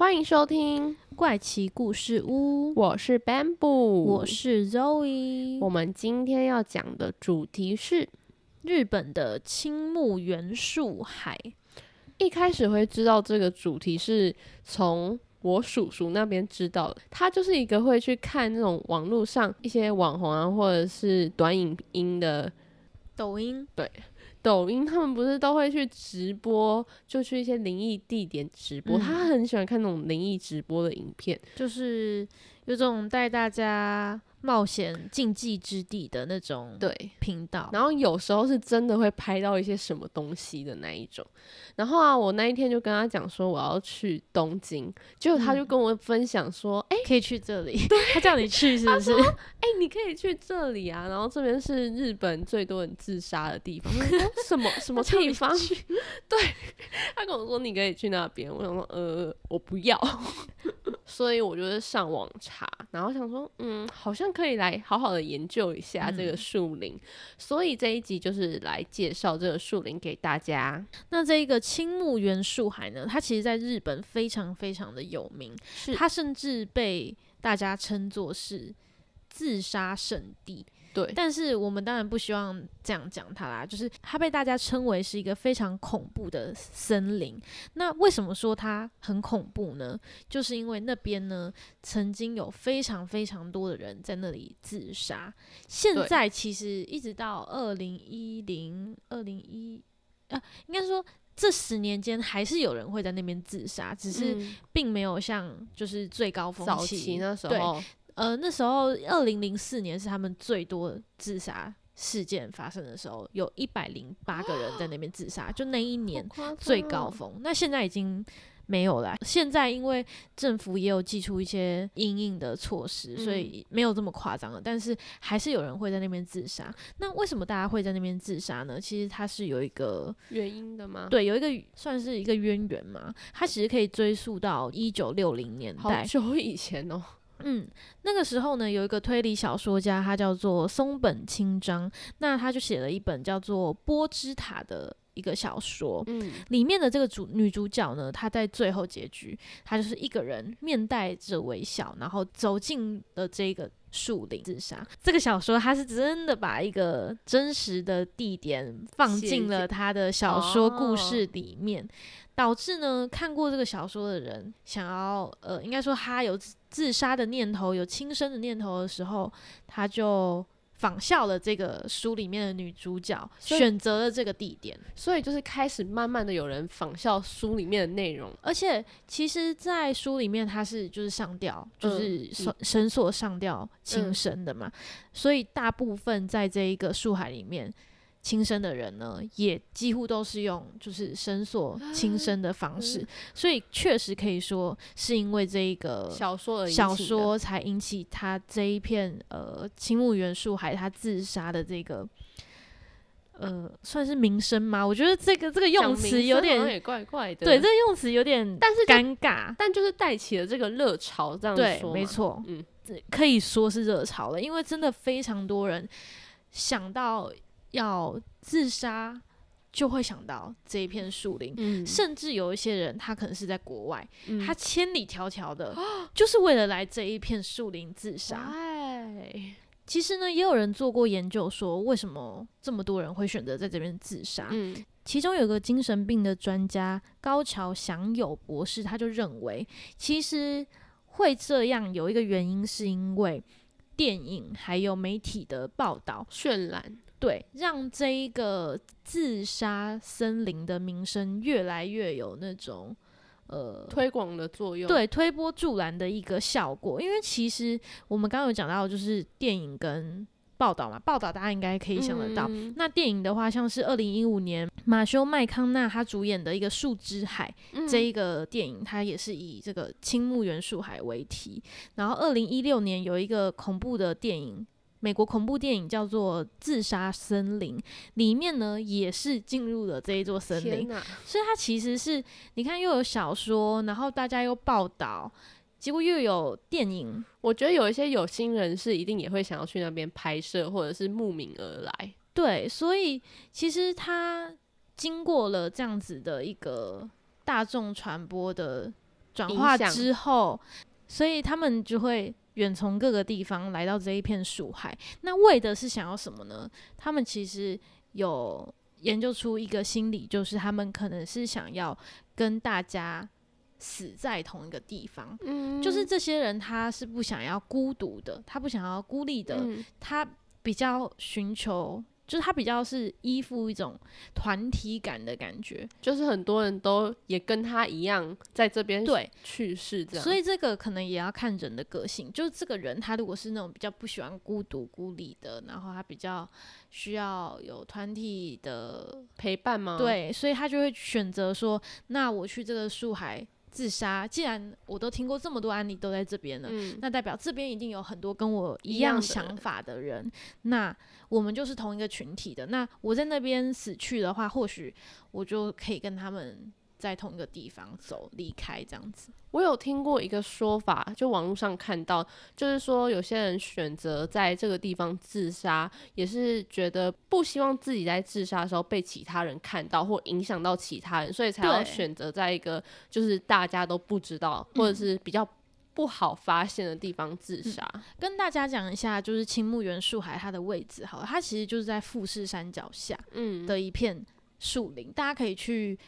欢迎收听怪奇故事屋，我是 Bamboo，我是 Zoe。我们今天要讲的主题是日本的青木原树海。一开始会知道这个主题是从我叔叔那边知道的，他就是一个会去看那种网络上一些网红啊，或者是短影音的抖音，对。抖音他们不是都会去直播，就去一些灵异地点直播。他很喜欢看那种灵异直播的影片，就是有种带大家。冒险禁忌之地的那种对频道，然后有时候是真的会拍到一些什么东西的那一种。然后啊，我那一天就跟他讲说我要去东京，结果他就跟我分享说，哎，可以去这里。他叫你去是不是？哎，你可以去这里啊。然后这边是日本最多人自杀的地方。什么什么地方？对，他跟我说你可以去那边。我想说，呃，我不要。所以我就是上网查，然后想说，嗯，好像可以来好好的研究一下这个树林。所以这一集就是来介绍这个树林给大家。那这一个青木原树海呢，它其实在日本非常非常的有名，是它甚至被大家称作是自杀圣地。对，但是我们当然不希望这样讲它啦，就是它被大家称为是一个非常恐怖的森林。那为什么说它很恐怖呢？就是因为那边呢，曾经有非常非常多的人在那里自杀。现在其实一直到二零一零、二零一啊，应该说这十年间还是有人会在那边自杀，只是并没有像就是最高峰期那时候。呃，那时候二零零四年是他们最多自杀事件发生的时候，有一百零八个人在那边自杀，就那一年最高峰。那现在已经没有了。现在因为政府也有寄出一些应应的措施，所以没有这么夸张了。但是还是有人会在那边自杀。那为什么大家会在那边自杀呢？其实它是有一个原因的吗？对，有一个算是一个渊源嘛。它其实可以追溯到一九六零年代，好久以前哦。嗯，那个时候呢，有一个推理小说家，他叫做松本清张，那他就写了一本叫做《波之塔》的一个小说。嗯，里面的这个主女主角呢，她在最后结局，她就是一个人面带着微笑，然后走进了这个树林自杀。这个小说它是真的把一个真实的地点放进了他的小说故事里面。导致呢，看过这个小说的人想要，呃，应该说他有自杀的念头、有轻生的念头的时候，他就仿效了这个书里面的女主角，选择了这个地点。所以就是开始慢慢的有人仿效书里面的内容，而且其实，在书里面他是就是上吊，就是绳绳索上吊轻生的嘛，所以大部分在这一个树海里面。轻生的人呢，也几乎都是用就是绳索轻生的方式，所以确实可以说是因为这一个小说小说才引起他这一片呃青木原树海他自杀的这个呃算是名声吗？我觉得这个这个用词有点怪怪的，对，这个用词有点但是尴尬，但就是带起了这个热潮，这样对，没错，嗯，可以说是热潮了，因为真的非常多人想到。要自杀，就会想到这一片树林，甚至有一些人，他可能是在国外，他千里迢迢的，就是为了来这一片树林自杀。其实呢，也有人做过研究，说为什么这么多人会选择在这边自杀。嗯，其中有个精神病的专家高桥祥友博士，他就认为，其实会这样有一个原因，是因为电影还有媒体的报道渲染。对，让这一个自杀森林的名声越来越有那种呃推广的作用，对，推波助澜的一个效果。因为其实我们刚刚有讲到，就是电影跟报道嘛，报道大家应该可以想得到。那电影的话，像是二零一五年马修麦康纳他主演的一个《树之海》这一个电影，它也是以这个青木原树海为题。然后二零一六年有一个恐怖的电影，美国恐怖电影叫做《自杀森林》，里面呢也是进入了这一座森林。所以它其实是你看又有小说，然后大家又报道。结果又有电影，我觉得有一些有心人士一定也会想要去那边拍摄，或者是慕名而来。对，所以其实它经过了这样子的一个大众传播的转化之后，所以他们就会远从各个地方来到这一片树海。那为的是想要什么呢？他们其实有研究出一个心理，就是他们可能是想要跟大家。死在同一个地方，嗯，就是这些人他是不想要孤独的，他不想要孤立的，他比较寻求，就是他比较是依附一种团体感的感觉，就是很多人都也跟他一样在这边对去世这样，所以这个可能也要看人的个性，就是这个人他如果是那种比较不喜欢孤独孤立的，然后他比较需要有团体的陪伴吗？对，所以他就会选择说，那我去这个树海。自杀，既然我都听过这么多案例都在这边了，那代表这边一定有很多跟我一样想法的人，那我们就是同一个群体的。那我在那边死去的话，或许我就可以跟他们。在同一个地方走离开这样子，我有听过一个说法，就网络上看到，就是说有些人选择在这个地方自杀，也是觉得不希望自己在自杀的时候被其他人看到或影响到其他人，所以才要选择在一个就是大家都不知道或者是比较不好发现的地方自杀。跟大家讲一下，就是青木原树海它的位置，好，它其实就是在富士山脚下，嗯，的一片树林，大家可以去。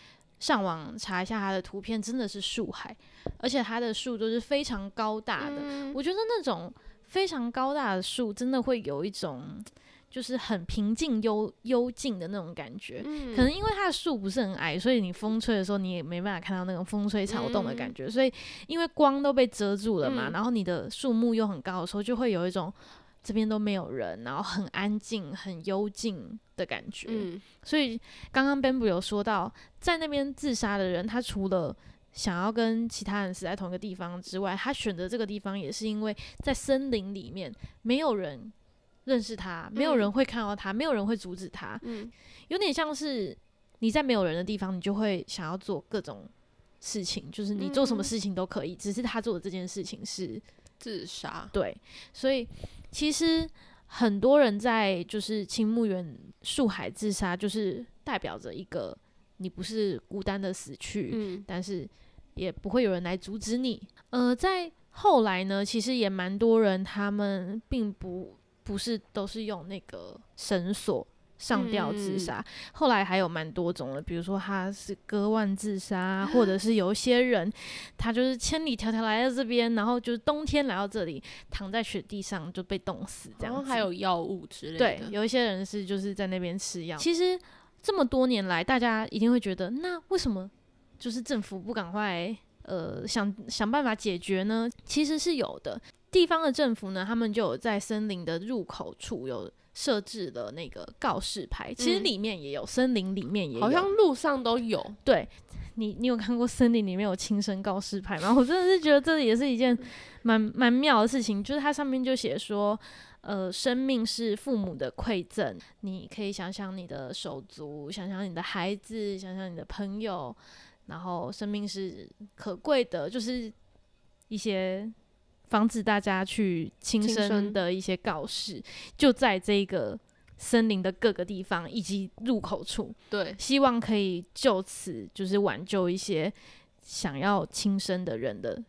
上网查一下它的图片，真的是树海，而且它的树都是非常高大的。我觉得那种非常高大的树，真的会有一种就是很平静、幽幽静的那种感觉。可能因为它的树不是很矮，所以你风吹的时候，你也没办法看到那种风吹草动的感觉。所以因为光都被遮住了嘛，然后你的树木又很高的时候，就会有一种。这边都没有人，然后很安静、很幽静的感觉。嗯，所以刚刚 Bamboo 有说到，在那边自杀的人，他除了想要跟其他人死在同一个地方之外，他选择这个地方也是因为在森林里面没有人认识他，没有人会看到他，没有人会阻止他。嗯，有点像是你在没有人的地方，你就会想要做各种事情，就是你做什么事情都可以，只是他做的这件事情是自杀。对，所以。其实很多人在就是青木原树海自杀，就是代表着一个你不是孤单的死去，嗯，但是也不会有人来阻止你。呃，在后来呢，其实也蛮多人，他们并不不是都是用那个绳索。上吊自杀，后来还有蛮多种的，比如说他是割腕自杀，或者是有一些人，他就是千里迢迢来到这边，然后就是冬天来到这里，躺在雪地上就被冻死这样。还有药物之类的。对，有一些人是就是在那边吃药。其实这么多年来，大家一定会觉得，那为什么就是政府不赶快呃想想办法解决呢？其实是有的，地方的政府呢，他们就有在森林的入口处有。设置的那个告示牌，其实里面也有，森林里面也有，好像路上都有。对，你你有看过森林里面有轻声告示牌吗？我真的是觉得这也是一件蛮蛮妙的事情，就是它上面就写说，呃，生命是父母的馈赠，你可以想想你的手足，想想你的孩子，想想你的朋友，然后生命是可贵的，就是一些。防止大家去轻生的一些告示，就在这个森林的各个地方以及入口处。对，希望可以就此就是挽救一些想要轻生的人的。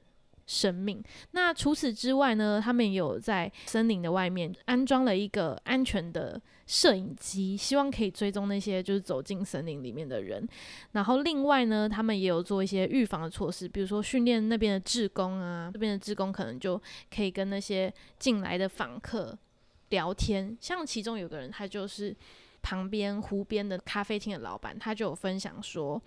生命。那除此之外呢？他们也有在森林的外面安装了一个安全的摄影机，希望可以追踪那些就是走进森林里面的人。然后另外呢，他们也有做一些预防的措施，比如说训练那边的志工啊，这边的志工可能就可以跟那些进来的访客聊天。像其中有个人，他就是旁边湖边的咖啡厅的老板，他就有分享说，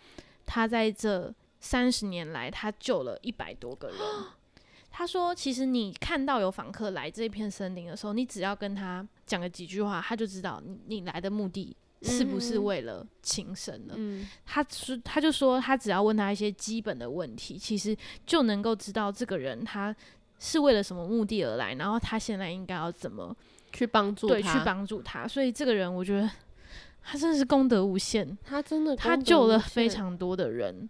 他在这。三十年来，他救了一百多个人，他说，其实你看到有访客来这片森林的时候，你只要跟他讲个几句话，他就知道你你来的目的是不是为了情神了。嗯，他说他就说，他只要问他一些基本的问题，其实就能够知道这个人他是为了什么目的而来，然后他现在应该要怎么去帮助对去帮助他。所以这个人，我觉得他真的是功德无限，他真的他救了非常多的人。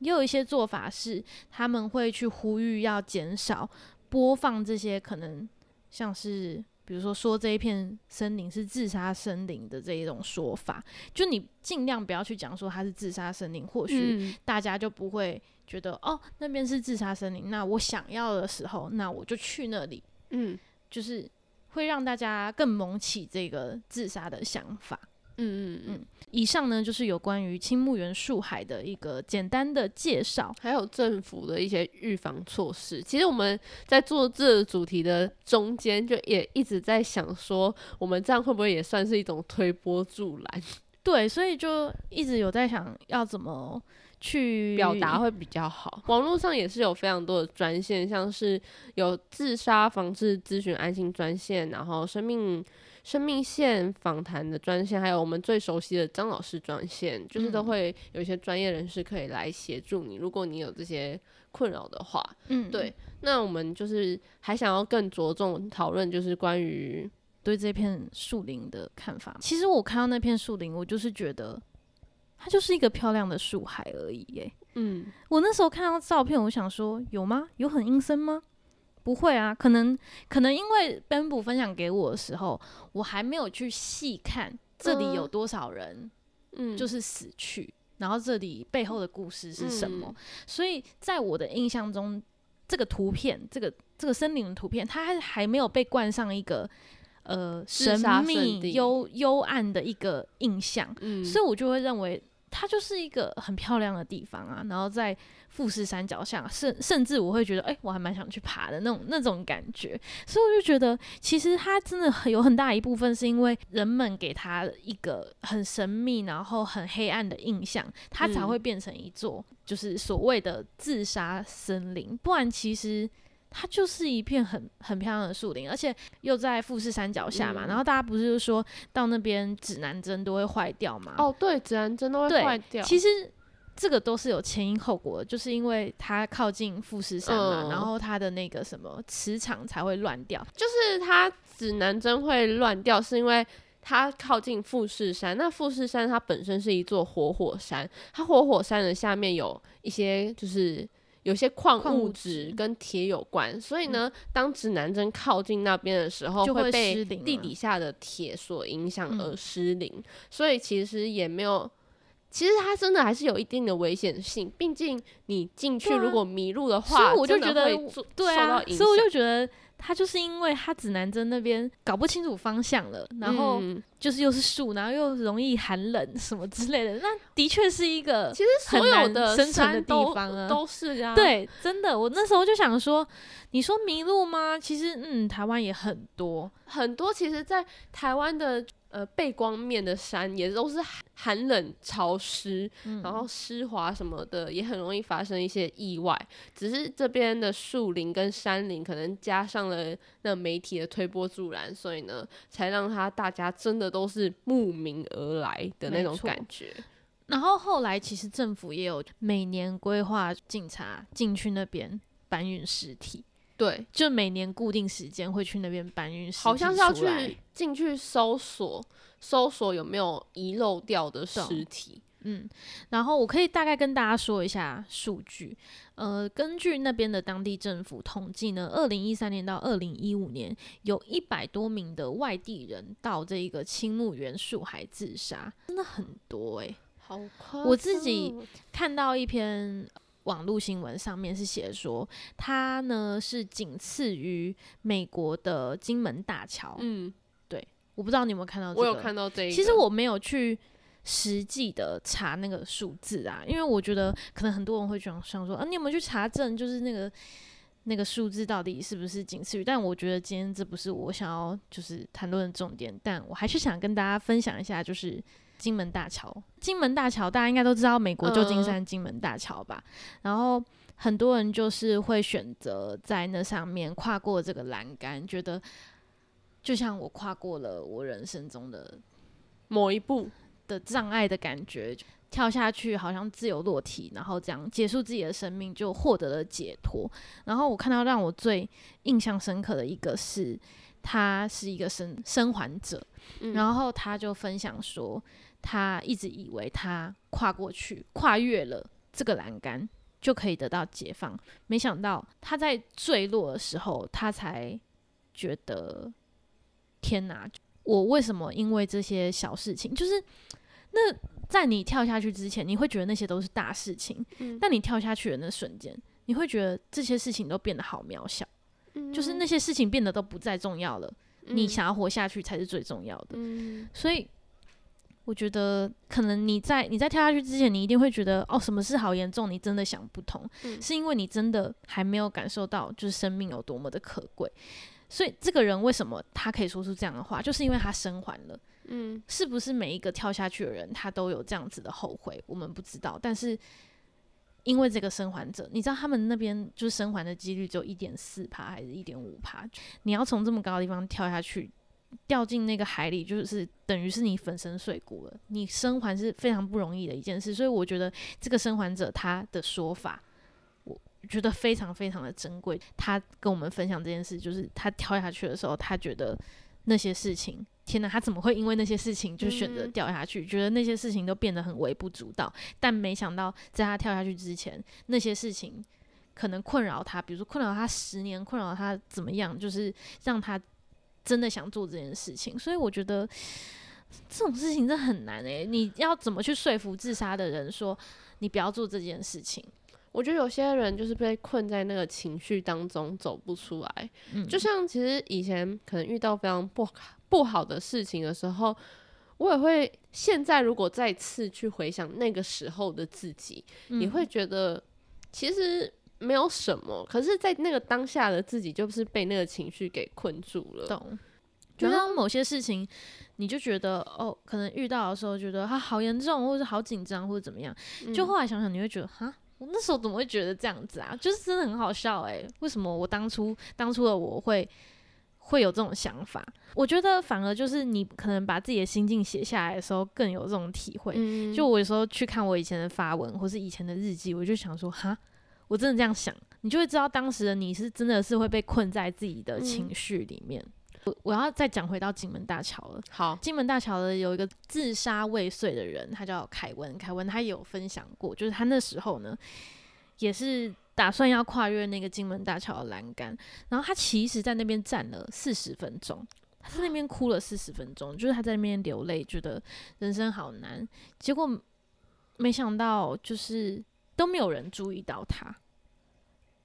也有一些做法是，他们会去呼吁要减少播放这些可能像是，比如说说这一片森林是自杀森林的这一种说法，就你尽量不要去讲说它是自杀森林，或许大家就不会觉得哦那边是自杀森林，那我想要的时候，那我就去那里，嗯，就是会让大家更萌起这个自杀的想法。嗯嗯嗯，以上呢就是有关于青木原树海的一个简单的介绍，还有政府的一些预防措施。其实我们在做这主题的中间，就也一直在想说，我们这样会不会也算是一种推波助澜？对，所以就一直有在想要怎么去表达会比较好。网络上也是有非常多的专线，像是有自杀防治咨询安心专线，然后生命。生命线访谈的专线，还有我们最熟悉的张老师专线，就是都会有一些专业人士可以来协助你。如果你有这些困扰的话，嗯，对。那我们就是还想要更着重讨论，就是关于对这片树林的看法。其实我看到那片树林，我就是觉得它就是一个漂亮的树海而已。耶，嗯，我那时候看到照片，我想说，有吗？有很阴森吗？不会啊，可能可能因为 Bamboo 分享给我的时候，我还没有去细看这里有多少人，嗯，就是死去，然后这里背后的故事是什么。所以在我的印象中，这个图片，这个这个森林的图片，它还还没有被冠上一个呃神秘幽幽暗的一个印象，嗯，所以我就会认为它就是一个很漂亮的地方啊，然后在。富士山脚下，甚甚至我会觉得，哎，我还蛮想去爬的那种那种感觉，所以我就觉得，其实它真的很有很大一部分是因为人们给它一个很神秘，然后很黑暗的印象，它才会变成一座就是所谓的自杀森林。不然，其实它就是一片很很漂亮的树林，而且又在富士山脚下嘛。然后大家不是说到那边指南针都会坏掉吗？哦，对，指南针都会坏掉。其实。这个都是有前因后果，就是因为它靠近富士山嘛，然后它的那个什么磁场才会乱掉。就是它指南针会乱掉，是因为它靠近富士山。那富士山它本身是一座活火山，它活火山的下面有一些就是有些矿物质跟铁有关，所以呢，当指南针靠近那边的时候，会被地底下的铁所影响而失灵。所以其实也没有。其实它真的还是有一定的危险性，毕竟你进去如果迷路的话，所以我就觉得对啊，所以我就觉得它就是因为他指南针那边搞不清楚方向了，然后就是又是树，然后又容易寒冷什么之类的，那的确是一个其实所有的生存的地方啊，都是啊，对，真的，我那时候就想说，你说迷路吗？其实嗯，台湾也很多很多，其实，在台湾的。呃，背光面的山也都是寒冷潮湿，然后湿滑什么的，也很容易发生一些意外。只是这边的树林跟山林可能加上了那媒体的推波助澜，所以呢，才让他大家真的都是慕名而来的那种感觉。然后后来其实政府也有每年规划警察进去那边搬运尸体。对，就每年固定时间会去那边搬运尸体好像是要去进去搜索，搜索有没有遗漏掉的尸体。嗯，然后我可以大概跟大家说一下数据。呃，根据那边的当地政府统计呢，二零一三年到二零一五年，有一百多名的外地人到这个青木原树海自杀，真的很多哎，好夸我自己看到一篇。网络新闻上面是写说，它呢是仅次于美国的金门大桥。嗯，对，我不知道你有没有看到。我有看到这一。其实我没有去实际的查那个数字啊，因为我觉得可能很多人会想想说，啊，你有没有去查证，就是那个那个数字到底是不是仅次于？但我觉得今天这不是我想要就是谈论的重点，但我还是想跟大家分享一下，就是。金门大桥，金门大桥，大家应该都知道美国旧金山金门大桥吧？然后很多人就是会选择在那上面跨过这个栏杆，觉得就像我跨过了我人生中的某一步。的障碍的感觉，跳下去好像自由落体，然后这样结束自己的生命，就获得了解脱。然后我看到让我最印象深刻的一个是，他是一个生生还者，然后他就分享说，他一直以为他跨过去，跨越了这个栏杆。就可以得到解放。没想到他在坠落的时候，他才觉得天哪！我为什么因为这些小事情？就是那在你跳下去之前，你会觉得那些都是大事情。嗯。但你跳下去的那瞬间，你会觉得这些事情都变得好渺小。嗯。就是那些事情变得都不再重要了。嗯。你想要活下去才是最重要的。嗯。所以。我觉得可能你在你在跳下去之前，你一定会觉得哦，什么事好严重？你真的想不通，是因为你真的还没有感受到，就是生命有多么的可贵。所以这个人为什么他可以说出这样的话，就是因为他生还了。嗯，是不是每一个跳下去的人他都有这样子的后悔？我们不知道。但是因为这个生还者，你知道他们那边就是生还的几率只有一点四趴还是一点五趴？你要从这么高的地方跳下去。掉进那个海里，就是等于是你粉身碎骨了。你生还是非常不容易的一件事，所以我觉得这个生还者他的说法，我觉得非常非常的珍贵。他跟我们分享这件事，就是他跳下去的时候，他觉得那些事情，天哪，他怎么会因为那些事情就选择掉下去？觉得那些事情都变得很微不足道。但没想到，在他跳下去之前，那些事情可能困扰他，比如说困扰他十年，困扰他怎么样，就是让他。真的想做这件事情，所以我觉得这种事情真的很难诶。你要怎么去说服自杀的人说你不要做这件事情？我觉得有些人就是被困在那个情绪当中走不出来。嗯，就像其实以前可能遇到非常不不好的事情的时候，我也会现在如果再次去回想那个时候的自己，也会觉得其实。没有什么，可是，在那个当下的自己，就是被那个情绪给困住了。懂，就当某些事情，你就觉得哦，可能遇到的时候，觉得它好严重，或者好紧张，或者怎么样。就后来想想，你会觉得，哈，我那时候怎么会觉得这样子啊？就是真的很好笑诶。为什么我当初当初的我会会有这种想法？我觉得反而就是你可能把自己的心境写下来的时候，更有这种体会。就我有时候去看我以前的发文，或是以前的日记，我就想说，哈。我真的这样想，你就会知道当时的你是真的是会被困在自己的情绪里面。我我要再讲回到金门大桥了。好，金门大桥的有一个自杀未遂的人，他叫凯文。凯文他有分享过，就是他那时候呢，也是打算要跨越那个金门大桥的栏杆，然后他其实在那边站了四十分钟，他在那边哭了四十分钟，就是他在那边流泪，觉得人生好难。结果没想到就是。都没有人注意到他，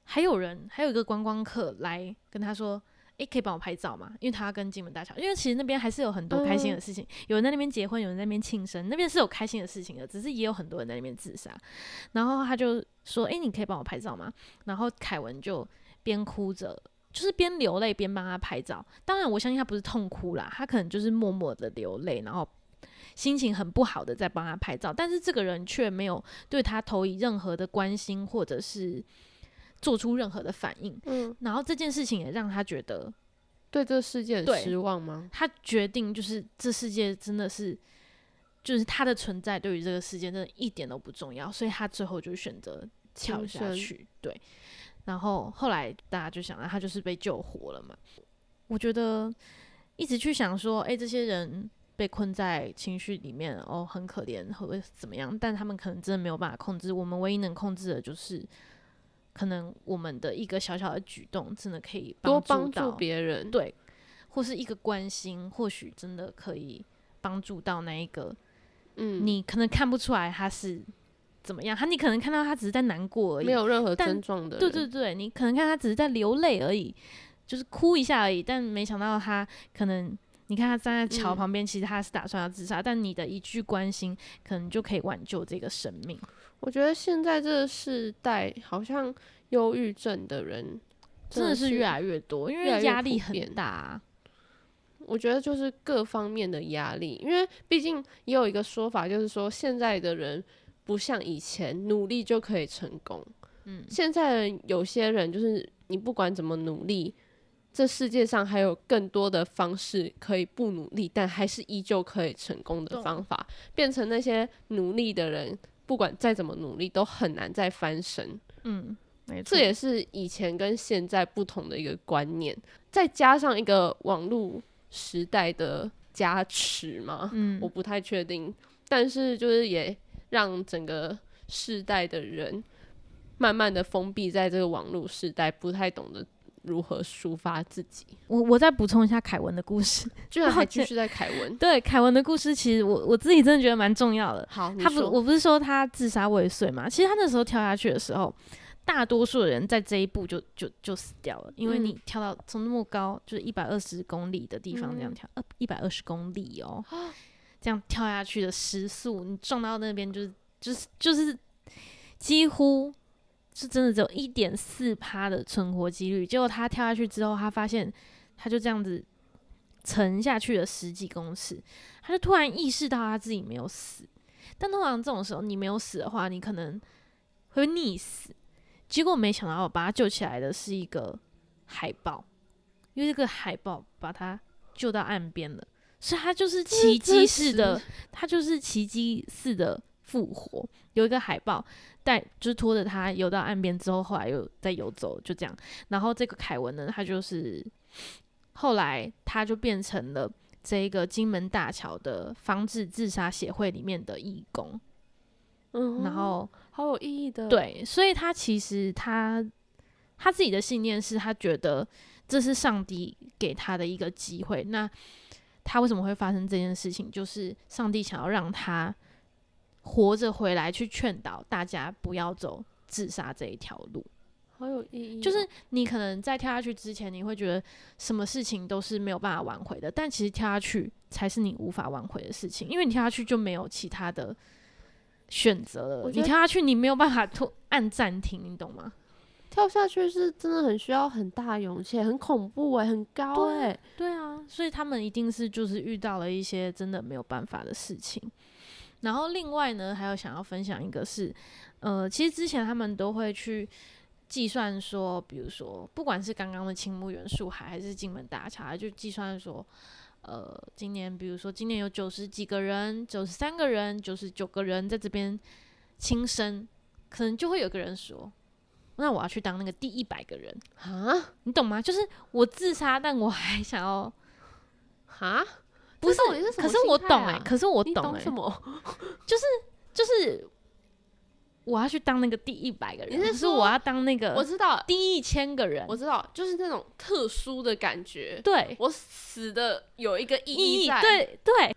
还有人还有一个观光客来跟他说：“诶，可以帮我拍照吗？”因为他要跟金门大桥，因为其实那边还是有很多开心的事情，有人在那边结婚，有人在那边庆生，那边是有开心的事情的，只是也有很多人在那边自杀。然后他就说：“诶，你可以帮我拍照吗？”然后凯文就边哭着，就是边流泪边帮他拍照。当然，我相信他不是痛哭啦，他可能就是默默的流泪，然后。心情很不好的在帮他拍照，但是这个人却没有对他投以任何的关心，或者是做出任何的反应。嗯，然后这件事情也让他觉得对这个世界很失望吗？他决定就是这世界真的是，就是他的存在对于这个世界真的一点都不重要，所以他最后就选择跳下去。对，然后后来大家就想到，他就是被救活了嘛。我觉得一直去想说，哎，这些人。被困在情绪里面哦，很可怜，会怎么样？但他们可能真的没有办法控制。我们唯一能控制的就是，可能我们的一个小小的举动，真的可以多帮助别人，对，或是一个关心，或许真的可以帮助到那一个。嗯，你可能看不出来他是怎么样，他你可能看到他只是在难过而已，没有任何症状的。对对对，你可能看他只是在流泪而已，就是哭一下而已，但没想到他可能。你看他站在桥旁边，其实他是打算要自杀，但你的一句关心，可能就可以挽救这个生命。我觉得现在这个时代，好像忧郁症的人真的是越来越多，因为压力很大。我觉得就是各方面的压力，因为毕竟也有一个说法，就是说现在的人不像以前努力就可以成功。嗯，现在有些人就是你不管怎么努力，这世界上还有更多的方式可以不努力，但还是依旧可以成功的方法，变成那些努力的人，不管再怎么努力，都很难再翻身。嗯，没错，这也是以前跟现在不同的一个观念，再加上一个网络时代的加持嘛，嗯，我不太确定，但是就是也让整个世代的人。慢慢的封闭在这个网络时代，不太懂得如何抒发自己。我我再补充一下凯文的故事，居然还继续在凯文。对凯文的故事，其实我我自己真的觉得蛮重要的。好，他不，我不是说他自杀未遂嘛？其实他那时候跳下去的时候，大多数人在这一步就就就死掉了，因为你跳到从那么高，就是一百二十公里的地方这样跳，呃，一百二十公里哦，这样跳下去的时速，你撞到那边就是就是就是几乎。是真的只有一点四趴的存活几率，结果他跳下去之后，他发现他就这样子沉下去了十几公尺，他就突然意识到他自己没有死。但通常这种时候，你没有死的话，你可能会溺死。结果没想到，把他救起来的是一个海豹，因为这个海豹把他救到岸边了，所以他就是奇迹似的，他就是奇迹似的复活。有一个海豹。带就是拖着他游到岸边之后，后来又再游走，就这样。然后这个凯文呢，他就是后来他就变成了这个金门大桥的防治自杀协会里面的义工。嗯，然后好有意义的。对，所以他其实他他自己的信念是他觉得这是上帝给他的一个机会。那他为什么会发生这件事情？就是上帝想要让他。活着回来去劝导大家不要走自杀这一条路，好有意义。就是你可能在跳下去之前，你会觉得什么事情都是没有办法挽回的，但其实跳下去才是你无法挽回的事情，因为你跳下去就没有其他的选择了。你跳下去，你没有办法拖按暂停，你懂吗？跳下去是真的很需要很大勇气，很恐怖哎，很高哎。对啊，所以他们一定是就是遇到了一些真的没有办法的事情。然后另外呢，还有想要分享一个是，呃，其实之前他们都会去计算说，比如说，不管是刚刚的青木元素海还是金门大桥，就计算说，呃，今年比如说今年有九十几个人，九十三个人，九十九个人在这边轻生，可能就会有个人说，那我要去当那个第一百个人啊，你懂吗？就是我自杀，但我还想要啊。不是，可是我懂哎，可是我懂哎，什么？就 是就是，我要去当那个第一百个人，你是说我要当那个？我知道第一千个人，我知道，就是那种特殊的感觉。对，我死的有一个意义在。对对，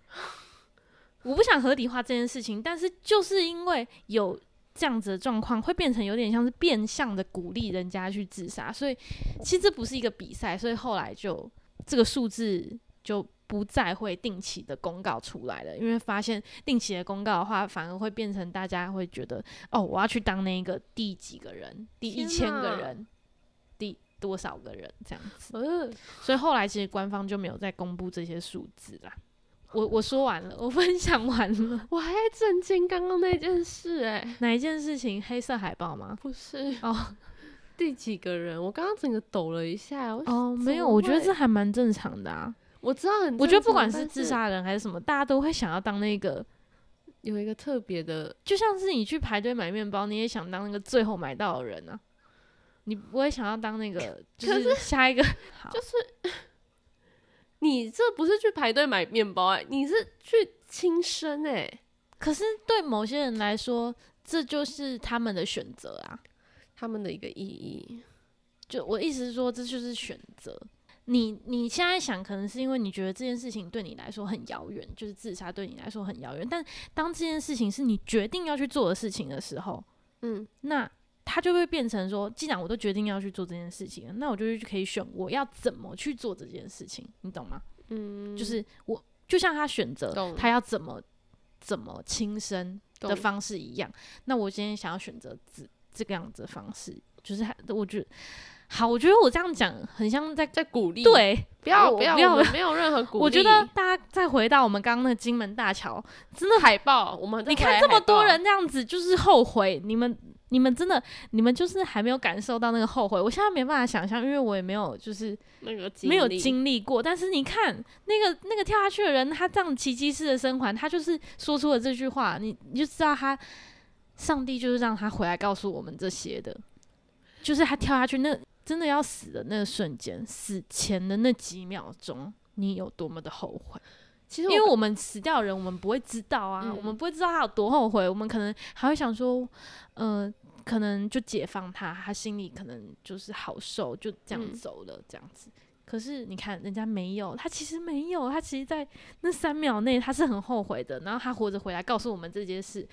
我不想合理化这件事情，但是就是因为有这样子的状况，会变成有点像是变相的鼓励人家去自杀，所以其实这不是一个比赛，所以后来就这个数字就。不再会定期的公告出来了，因为发现定期的公告的话，反而会变成大家会觉得，哦，我要去当那个第几个人，第一千个人，第多少个人这样子。所以后来其实官方就没有再公布这些数字啦。我我说完了，我分享完了，我还在震惊刚刚那件事，哎，哪一件事情？黑色海报吗？不是哦，第几个人？我刚刚整个抖了一下。哦，没有，我觉得这还蛮正常的啊。我知道，我觉得不管是自杀人还是什么，大家都会想要当那个有一个特别的，就像是你去排队买面包，你也想当那个最后买到的人啊。你不会想要当那个，就是下一个，就是你这不是去排队买面包哎，你是去轻生哎。可是对某些人来说，这就是他们的选择啊，他们的一个意义。就我意思是说，这就是选择。你你现在想，可能是因为你觉得这件事情对你来说很遥远，就是自杀对你来说很遥远。但当这件事情是你决定要去做的事情的时候，嗯，那它就会变成说，既然我都决定要去做这件事情，那我就可以选我要怎么去做这件事情，你懂吗？嗯，就是我就像他选择他要怎么怎么轻生的方式一样，那我今天想要选择这这个样子的方式，就是我觉得。好，我觉得我这样讲很像在在鼓励，对，不要不要，没有任何鼓励。我觉得大家再回到我们刚刚那金门大桥，真的海报，我们你看这么多人这样子，就是后悔，你们你们真的，你们就是还没有感受到那个后悔。我现在没办法想象，因为我也没有就是那个没有经历过。但是你看那个那个跳下去的人，他这样奇迹式的生还，他就是说出了这句话，你你就知道他上帝就是让他回来告诉我们这些的，就是他跳下去那真的要死的那个瞬间，死前的那几秒钟，你有多么的后悔。其实，因为我们死掉的人，我们不会知道啊，我们不会知道他有多后悔，我们可能还会想说，呃。可能就解放他，他心里可能就是好受，就这样走了这样子。可是你看人家没有，他其实没有，他其实，在那三秒内他是很后悔的。然后他活着回来告诉我们这件事，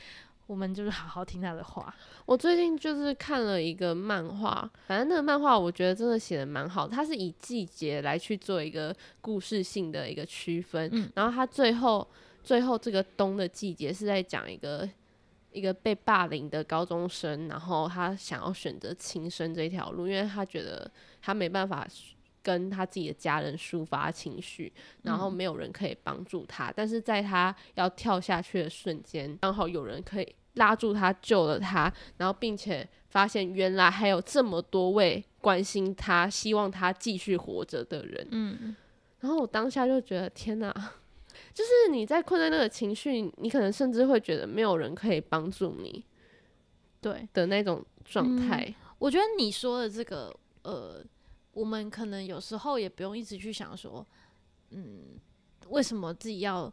我们就是好好听他的话。我最近就是看了一个漫画，反正那个漫画我觉得真的写的蛮好，它是以季节来去做一个故事性的一个区分。然后他最后最后这个冬的季节是在讲一个。一个被霸凌的高中生，然后他想要选择轻生这条路，因为他觉得他没办法跟他自己的家人抒发情绪，然后没有人可以帮助他。但是在他要跳下去的瞬间，刚好有人可以拉住他，救了他，然后并且发现原来还有这么多位关心他、希望他继续活着的人。嗯，然后我当下就觉得 天哪！就是你在困在那个情绪，你可能甚至会觉得没有人可以帮助你，对的那种状态。我觉得你说的这个，呃，我们可能有时候也不用一直去想说，嗯，为什么自己要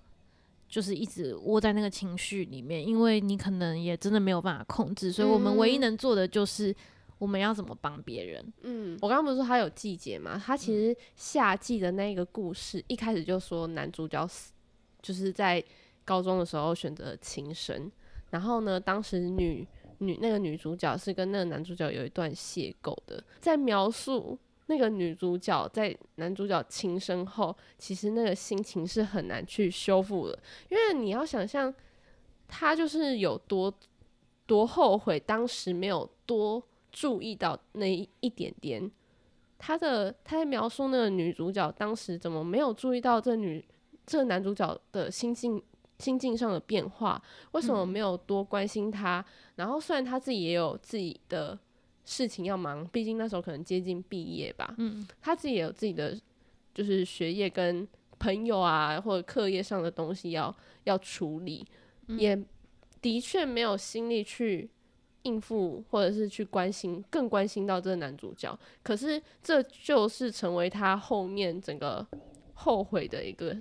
就是一直窝在那个情绪里面？因为你可能也真的没有办法控制，所以我们唯一能做的就是我们要怎么帮别人。嗯，我刚刚不是说他有季节嘛？他其实夏季的那个故事一开始就说男主角死。就是在高中的时候选择轻生，然后呢，当时女女那个女主角是跟那个男主角有一段邂逅的，在描述那个女主角在男主角轻生后，其实那个心情是很难去修复的，因为你要想象他就是有多多后悔，当时没有多注意到那一点点，他的他在描述那个女主角当时怎么没有注意到这女。这男主角的心境心境上的变化，为什么没有多关心他？然后虽然他自己也有自己的事情要忙，毕竟那时候可能接近毕业吧。嗯，他自己也有自己的就是学业跟朋友啊，或者课业上的东西要要处理，也的确没有心力去应付或者是去关心，更关心到这个男主角。可是这就是成为他后面整个后悔的一个。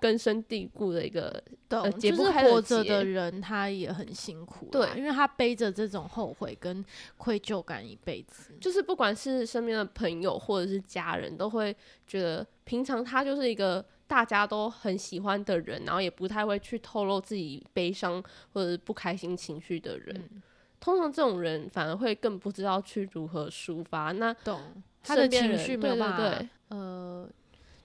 根深蒂固的一个，对，就是活着的人，他也很辛苦，对，因为他背着这种后悔跟愧疚感一辈子。就是不管是身边的朋友或者是家人，都会觉得平常他就是一个大家都很喜欢的人，然后也不太会去透露自己悲伤或者不开心情绪的人。通常这种人反而会更不知道去如何抒发。那懂他的情绪没有办法，呃，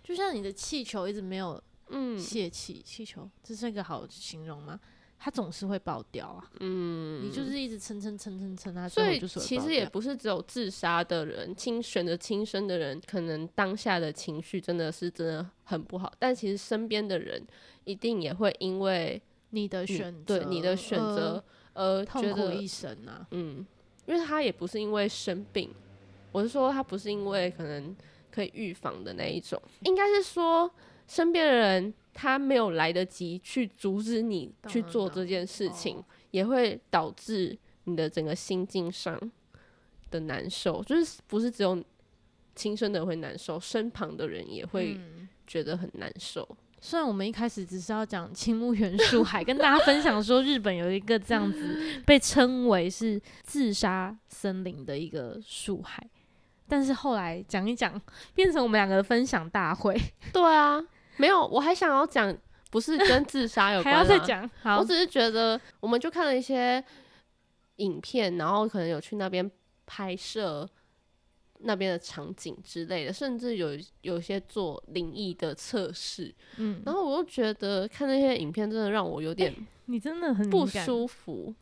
就像你的气球一直没有。嗯，泄气气球，这是一个好形容吗？它总是会爆掉啊。嗯，你就是一直撑撑撑撑撑，它所以其实也不是只有自杀的人，轻选择轻生的人，可能当下的情绪真的是真的很不好。但其实身边的人一定也会因为你的选择，对你的选择而痛苦一生啊。嗯，因为他也不是因为生病，我是说他不是因为可能可以预防的那一种，应该是说。身边的人，他没有来得及去阻止你去做这件事情，也会导致你的整个心境上的难受。就是不是只有亲生的会难受，身旁的人也会觉得很难受。虽然我们一开始只是要讲青木原树海，跟大家分享说日本有一个这样子 被称为是自杀森林的一个树海，但是后来讲一讲，变成我们两个的分享大会。对啊。没有，我还想要讲，不是跟自杀有 关，还要再讲。好，我只是觉得，我们就看了一些影片，然后可能有去那边拍摄那边的场景之类的，甚至有有些做灵异的测试。嗯，然后我又觉得看那些影片真的让我有点，你真的很不舒服。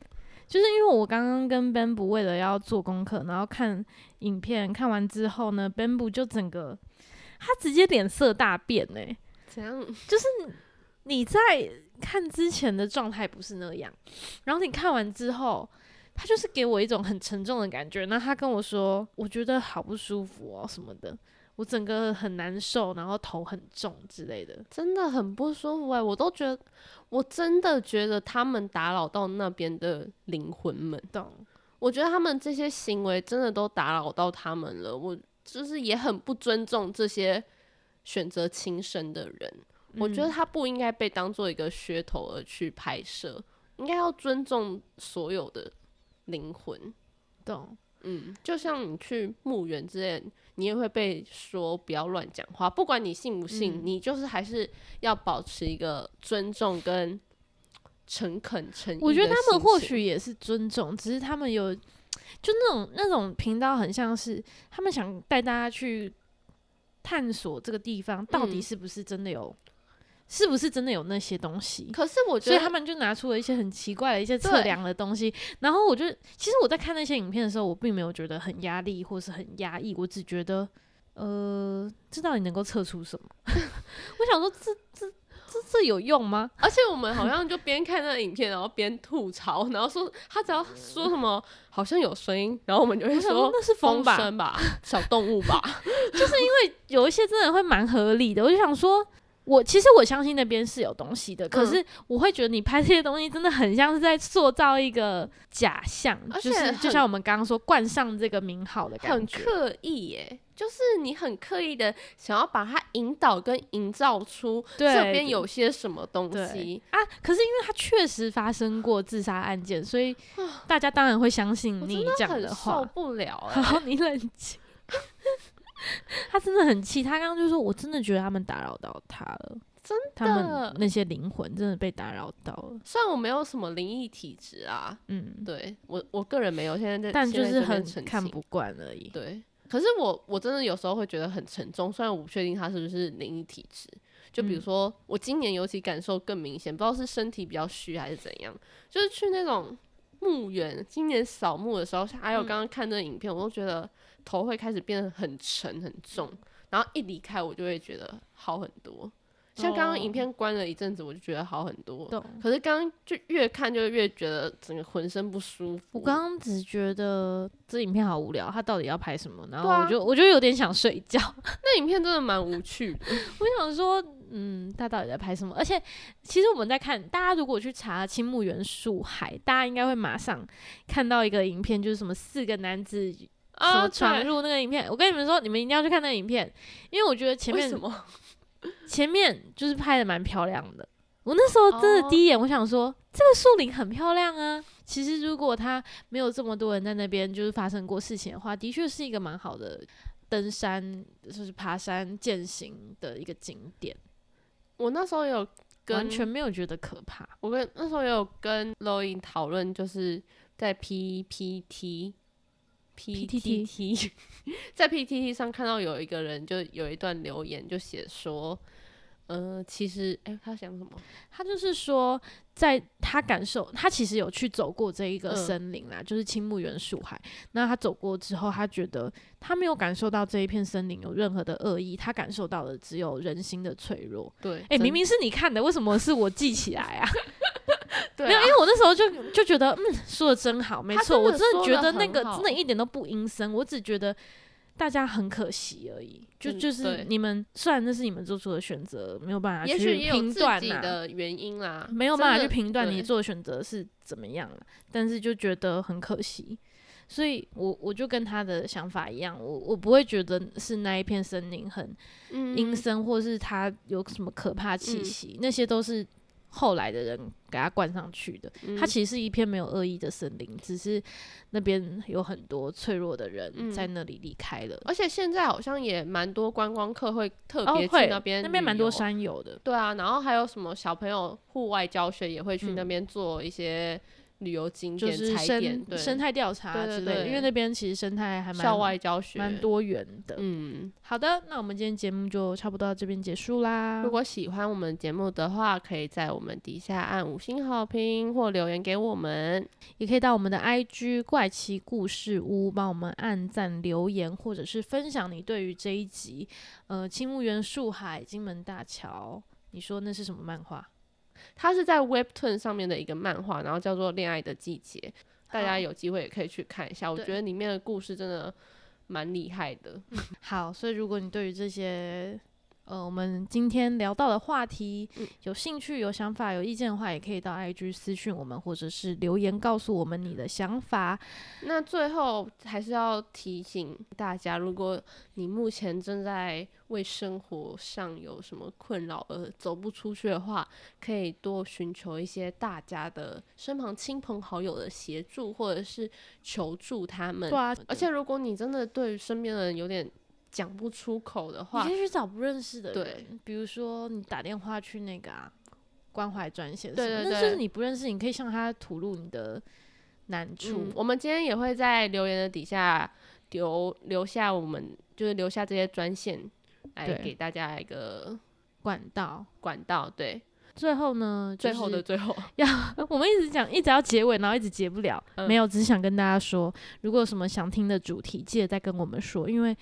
就是因为我刚刚跟 Bamboo 为了要做功课，然后看影片，看完之后呢，Bamboo 就整个他直接脸色大变哎。怎样？就是你在看之前的状态不是那样，然后你看完之后，他就是给我一种很沉重的感觉。那他跟我说，我觉得好不舒服哦什么的，我整个很难受，然后头很重之类的，真的很不舒服哎！我都觉得，我真的觉得他们打扰到那边的灵魂们。懂？我觉得他们这些行为真的都打扰到他们了。我就是也很不尊重这些选择轻生的人。我觉得他不应该被当做一个噱头而去拍摄，应该要尊重所有的灵魂。懂？嗯，就像你去墓园之类，你也会被说不要乱讲话，不管你信不信，你就是还是要保持一个尊重跟。诚恳诚意，我觉得他们或许也是尊重，只是他们有就那种那种频道，很像是他们想带大家去探索这个地方到底是不是真的有，是不是真的有那些东西。可是我觉得，所以他们就拿出了一些很奇怪的一些测量的东西。然后我觉得，其实我在看那些影片的时候，我并没有觉得很压力或是很压抑，我只觉得，呃，这到底能够测出什么？我想说，这这。这这有用吗？而且我们好像就边看那个影片，然后边吐槽，然后说他只要说什么好像有声音，然后我们就会说那是风声吧，小动物吧。就是因为有一些真的会蛮合理的，我就想说，我其实我相信那边是有东西的，可是我会觉得你拍这些东西真的很像是在塑造一个假象，就是就像我们刚刚说冠上这个名号的感觉，很刻意耶。就是你很刻意的想要把它引导跟营造出这边有些什么东西。啊，可是因为它确实发生过自杀案件，所以大家当然会相信你讲的话。受不了，好，你冷静。他真的很气，他刚刚就说：“我真的觉得他们打扰到他了，真的，他们那些灵魂真的被打扰到了。虽然我没有什么灵异体质啊，嗯，对我我个人没有，现在在，但就是很看不惯而已，对。”可是我我真的有时候会觉得很沉重，虽然我不确定他是不是灵异体质。就比如说我今年尤其感受更明显，不知道是身体比较虚还是怎样，就是去那种墓园，今年扫墓的时候，还有刚刚看那影片，我都觉得头会开始变得很沉很重，然后一离开我就会觉得好很多。像刚刚影片关了一阵子，我就觉得好很多。可是刚刚就越看就越觉得整个浑身不舒服。我刚刚只觉得这影片好无聊，他到底要拍什么？然后我就我就有点想睡觉。那影片真的蛮无趣的。我想说，嗯，他到底在拍什么？而且其实我们在看，大家如果去查青木原树海，大家应该会马上看到一个影片，就是什么四个男子啊闯入那个影片。我跟你们说，你们一定要去看那个影片，因为我觉得前面什么？前面就是拍的蛮漂亮的，我那时候真的第一眼我想说，这个树林很漂亮啊。其实如果它没有这么多人在那边，就是发生过事情的话，的确是一个蛮好的登山，就是爬山践行的一个景点。我那时候有完全没有觉得可怕。我跟那时候有跟 Loin 讨论，就是在 PPT。P T T，在 P T T 上看到有一个人就有一段留言，就写说，呃，其实，哎，他想什么？他就是说，在他感受，他其实有去走过这一个森林啦，就是青木原树海。那他走过之后，他觉得他没有感受到这一片森林有任何的恶意，他感受到的只有人心的脆弱。对，哎，明明是你看的，为什么是我记起来啊？对，没有，因为我那时候就就觉得，嗯，说的真好，没错，我真的觉得那个真的一点都不阴森，我只觉得大家很可惜而已。就就是你们虽然那是你们做出的选择，没有办法去评断的原因啦，没有办法去评断你做的选择是怎么样了，但是就觉得很可惜，所以我我就跟他的想法一样，我我不会觉得是那一片森林很阴森，或是它有什么可怕气息，那些都是。后来的人给他灌上去的，它其实是一片没有恶意的森林，只是那边有很多脆弱的人在那里离开了。而且现在好像也蛮多观光客会特别去那边，那边蛮多山友的。对啊，然后还有什么小朋友户外教学也会去那边做一些。旅游景点、踩点、生态调查之类的，因为那边其实生态还蛮校外教学，蛮多元的。嗯，好的，那我们今天节目就差不多到这边结束啦。如果喜欢我们节目的话，可以在我们底下按五星好评或留言给我们，也可以到我们的 IG 怪奇故事屋帮我们按赞留言，或者是分享你对于这一集呃青木原树海金门大桥，你说那是什么漫画？它是在 Webtoon 上面的一个漫画，然后叫做《恋爱的季节》，大家有机会也可以去看一下。我觉得里面的故事真的蛮厉害的。好，所以如果你对于这些。呃，我们今天聊到的话题，有兴趣、有想法、有意见的话，也可以到 IG 私讯我们，或者是留言告诉我们你的想法。那最后还是要提醒大家，如果你目前正在为生活上有什么困扰而走不出去的话，可以多寻求一些大家的身旁亲朋好友的协助，或者是求助他们。对啊，而且如果你真的对身边的人有点。讲不出口的话，你可以去找不认识的人，比如说你打电话去那个啊关怀专线，对对对，那就是你不认识，你可以向他吐露你的难处。我们今天也会在留言的底下留留下，我们就是留下这些专线来给大家一个管道。管道。对，最后呢，最后的最后。要我们一直讲，一直要结尾，然后一直结不了，没有，只是想跟大家说，如果有什么想听的主题，记得再跟我们说，因为。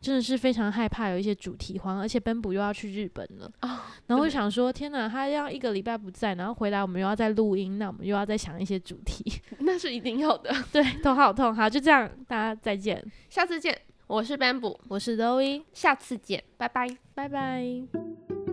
真的是非常害怕有一些主题荒，而且奔补又要去日本了啊！然后我想说，天哪，他要一个礼拜不在，然后回来我们又要再录音，那我们又要再想一些主题，那是一定要的。对，头好痛。好，就这样，大家再见，下次见。我是奔补，我是 Zoe，下次见，拜拜，拜拜。